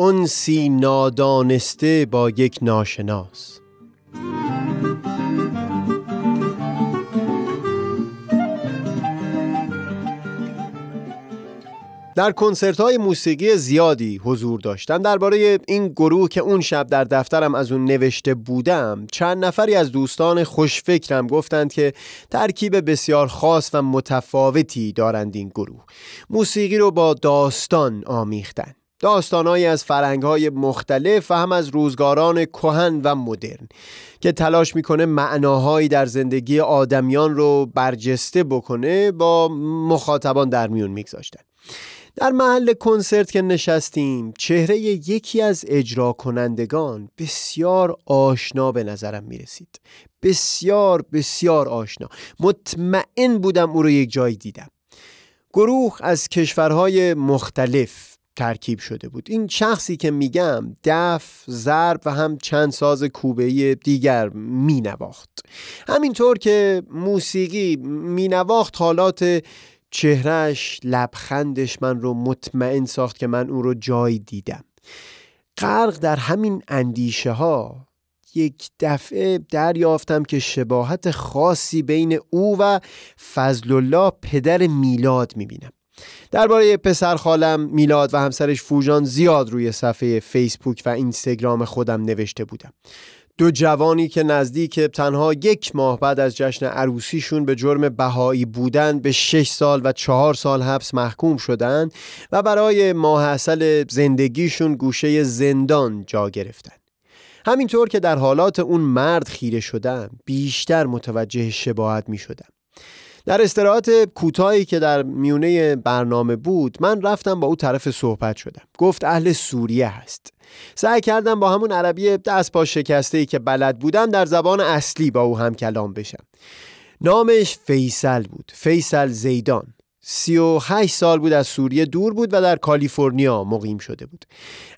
انسی نادانسته با یک ناشناس. در کنسرت های موسیقی زیادی حضور داشتم. درباره این گروه که اون شب در دفترم از اون نوشته بودم چند نفری از دوستان خوشفکرم گفتند که ترکیب بسیار خاص و متفاوتی دارند این گروه. موسیقی رو با داستان آمیختن. داستانهایی از فرهنگهای مختلف و هم از روزگاران کهن و مدرن که تلاش می‌کنه معناهایی در زندگی آدمیان رو برجسته بکنه با مخاطبان در میون میگذاشتن. در محل کنسرت که نشستیم چهره یکی از اجرا کنندگان بسیار آشنا به نظرم می رسید بسیار بسیار آشنا. مطمئن بودم او رو یک جای دیدم. گروه از کشورهای مختلف ترکیب شده بود. این شخصی که میگم دف، ضرب و هم چند ساز کوبهی دیگر مینواخت. همینطور که موسیقی مینواخت حالات چهرش لبخندش من رو مطمئن ساخت که من اون رو جای دیدم. غرق در همین اندیشه ها یک دفعه دریافتم که شباهت خاصی بین او و فضل الله پدر میلاد می‌بینم. درباره پسر خالم میلاد و همسرش فوجان زیاد روی صفحه فیسبوک و اینستاگرام خودم نوشته بودم. دو جوانی که نزدیک تنها یک ماه بعد از جشن عروسیشون به جرم بهایی بودن به شش سال و چهار سال حبس محکوم شدن و برای ماه اصل زندگیشون گوشه زندان جا گرفتن. همینطور که در حالات اون مرد خیره شدم بیشتر متوجه شباهت می شدم در استراحت کوتاهی که در میونه برنامه بود من رفتم با او طرف صحبت شدم. گفت اهل سوریه هست. سعی کردم با همون عربی دست پا شکسته ای که بلد بودم در زبان اصلی با او هم کلام بشم. نامش فیصل بود فیصل زیدان. سی و هشت سال بود از سوریه دور بود و در کالیفرنیا مقیم شده بود.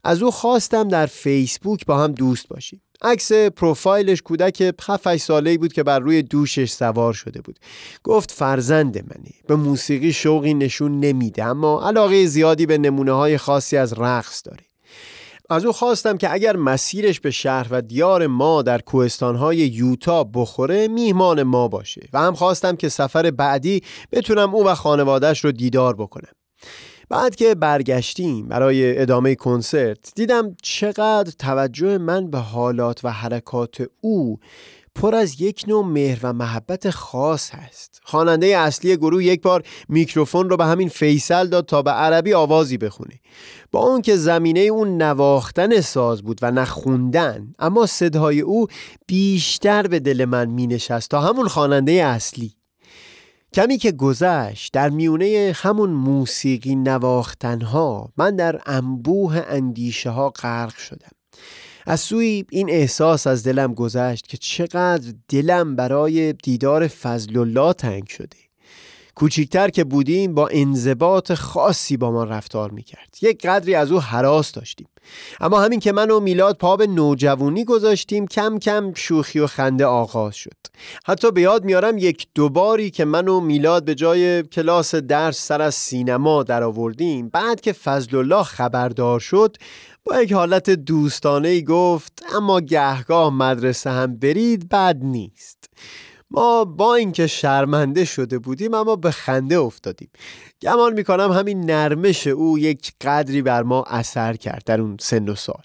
از او خواستم در فیسبوک با هم دوست باشیم. عکس پروفایلش کودک 7 ساله بود که بر روی دوشش سوار شده بود. گفت فرزند منی به موسیقی شوقی نشون نمیده اما علاقه زیادی به نمونه های خاصی از رقص داره. از او خواستم که اگر مسیرش به شهر و دیار ما در کوهستانهای یوتا بخوره میهمان ما باشه و هم خواستم که سفر بعدی بتونم او و خانوادهش رو دیدار بکنم. بعد که برگشتیم برای ادامه کنسرت دیدم چقدر توجه من به حالات و حرکات او پر از یک نوع مهر و محبت خاص هست. خواننده اصلی گروه یک بار میکروفون رو به همین فیصل داد تا به عربی آوازی بخونه. با اون که زمینه اون نواختن ساز بود و نخوندن اما صدای او بیشتر به دل من می نشست تا همون خواننده اصلی. کمی که گذشت در میونه همون موسیقی نواختنها من در انبوه اندیشه ها غرق شدم. از سوی این احساس از دلم گذشت که چقدر دلم برای دیدار فضل الله تنگ شده. کوچیکتر که بودیم با انضباط خاصی با ما رفتار می‌کرد. یک قدری از او حراس داشتیم. اما همین که من و میلاد پا به نوجوانی گذاشتیم کم کم شوخی و خنده آغاز شد. حتی به یاد میارم یک دوباری که من و میلاد به جای کلاس درس سر از سینما در آوردیم بعد که فضل الله خبردار شد با یک حالت دوستانه ای گفت اما گهگاه مدرسه هم برید بد نیست. ما با اینکه شرمنده شده بودیم اما به خنده افتادیم. گمان می‌کنم همین نرمش او یک قدری بر ما اثر کرد در اون سن و سال.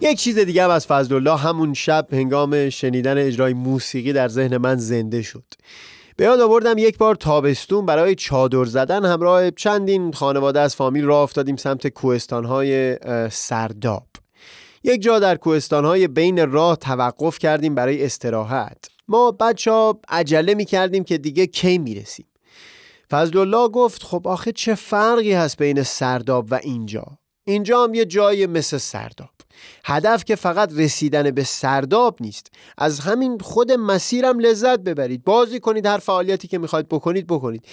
یک چیز دیگه هم از فضل الله همون شب هنگام شنیدن اجرای موسیقی در ذهن من زنده شد. به یاد آوردم یک بار تابستون برای چادر زدن همراه چندین خانواده از فامیل راه افتادیم سمت کوهستانهای سرداب. یک جا در کوهستانهای بین راه توقف کردیم برای استراحت. ما بچه ها عجله می کردیم که دیگه کی می رسیم فضلالله گفت خب آخه چه فرقی هست بین سرداب و اینجا؟ اینجا هم یه جای مثل سرداب. هدف که فقط رسیدن به سرداب نیست. از همین خود مسیرم لذت ببرید. بازی کنید هر فعالیتی که می‌خواید بکنید بکنید.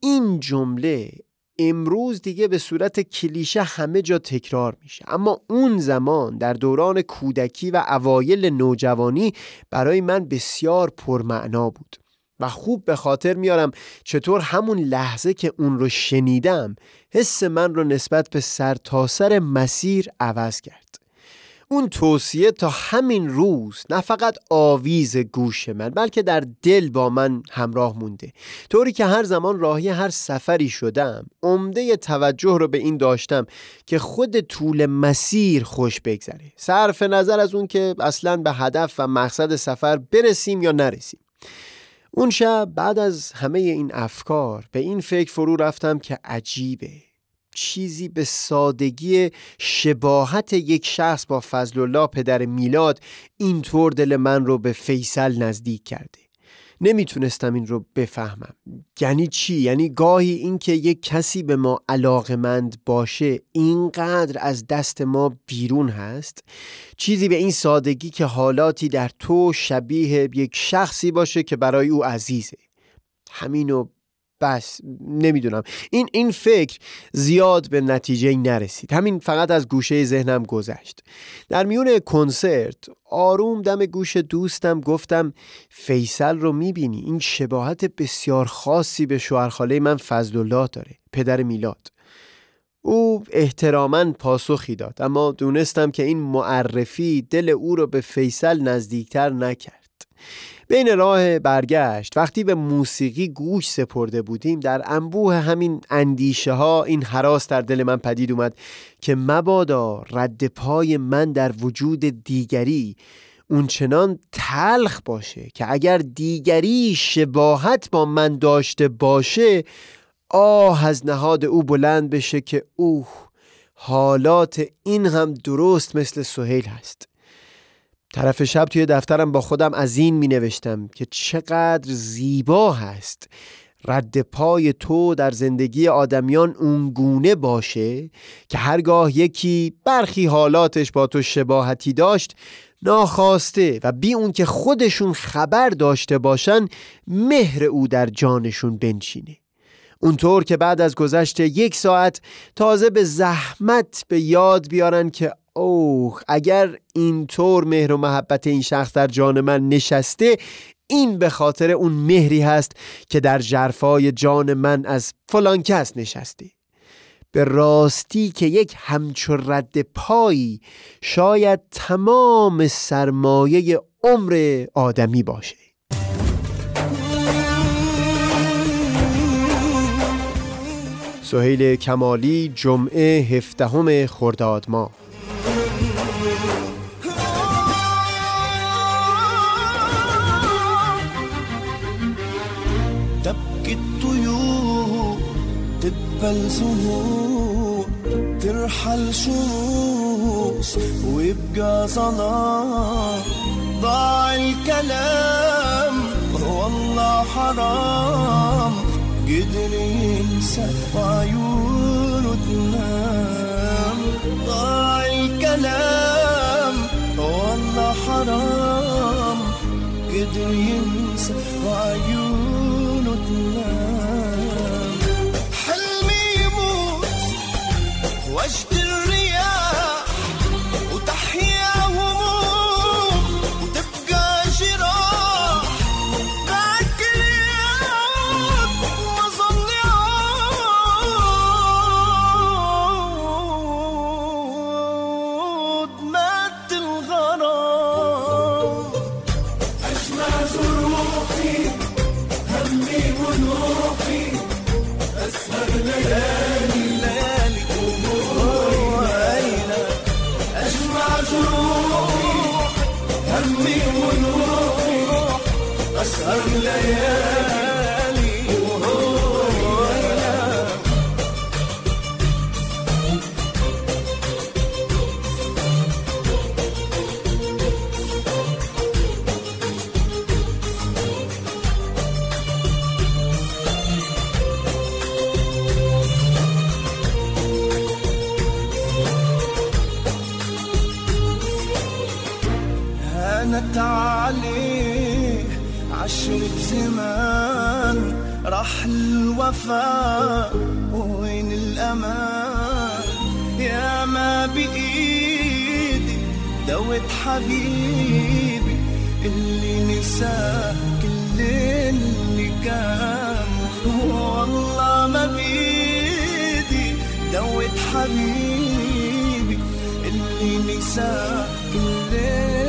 این جمله امروز دیگه به صورت کلیشه همه جا تکرار میشه. اما اون زمان در دوران کودکی و اوایل نوجوانی برای من بسیار پرمعنا بود. و خوب به خاطر میارم چطور همون لحظه که اون رو شنیدم حس من رو نسبت به سرتاسر سر مسیر عوض کرد. اون توصیه تا همین روز نه فقط آویز گوش من بلکه در دل با من همراه مونده. طوری که هر زمان راهی هر سفری شدم عمده توجه رو به این داشتم که خود طول مسیر خوش بگذره. صرف نظر از اون که اصلا به هدف و مقصد سفر برسیم یا نرسیم. اون شب بعد از همه این افکار به این فکر فرو رفتم که عجیبه. چیزی به سادگی شباهت یک شخص با فضل الله پدر میلاد اینطور دل من رو به فیصل نزدیک کرده. نمی‌تونستم این رو بفهمم. یعنی چی؟ یعنی گاهی اینکه یک کسی به ما علاقمند باشه اینقدر از دست ما بیرون هست. چیزی به این سادگی که حالاتی در تو شبیه یک شخصی باشه که برای او عزیزه. همینو بس نمی‌دونم. این این فکر زیاد به نتیجه نرسید. همین فقط از گوشه ذهنم گذشت. در میون کنسرت آروم دم گوش دوستم گفتم فیصل رو می‌بینی؟ این شباهت بسیار خاصی به شوهرخاله من فضل الله داره پدر میلاد. او احتراما پاسخی داد اما دونستم که این معرفی دل او رو به فیصل نزدیکتر نکرد. بین راه برگشت وقتی به موسیقی گوش سپرده بودیم در انبوه همین اندیشه ها این حراس در دل من پدید اومد که مبادا رد پای من در وجود دیگری اونچنان تلخ باشه که اگر دیگری شباهت با من داشته باشه آه از نهاد او بلند بشه که اوه حالات این هم درست مثل سهیل هست. طرف شب توی دفترم با خودم از این می نوشتم که چقدر زیبا هست. رد پای تو در زندگی آدمیان اونگونه باشه که هرگاه یکی برخی حالاتش با تو شباهتی داشت ناخواسته و بی اون که خودشون خبر داشته باشن مهر او در جانشون بنشینه. اونطور که بعد از گذشت یک ساعت تازه به زحمت به یاد بیارن که اوه اگر اینطور مهر و محبت این شخص در جان من نشسته این به خاطر اون مهری هست که در جرفای جان من از فلان کس نشسته. به راستی که یک همچو رد پایی شاید تمام سرمایه عمر آدمی باشه. سهیل کمالی جمعه هفدهم خرداد ماه. تقبل زهور ترحل شموس ويبقى ظلام ضاع الكلام والله حرام. قدر ينسى وعيونه تنام ضاع الكلام والله حرام. قدر ينسى وعيونه the همي ونروح أسهر ليالي راح الوفاء وين الأمان؟ يا ما بإيدي دوت حبيبي اللي نسى كل اللي كان والله ما بإيدي دوت حبيبي اللي نسى كل اللي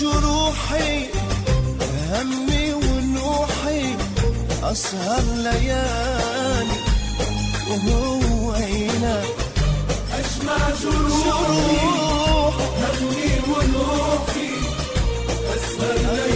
جروحي همي ونوحي أسهر ليالي وهو هنا. أجمع جروحي همي ونوحي أسهر ليالي.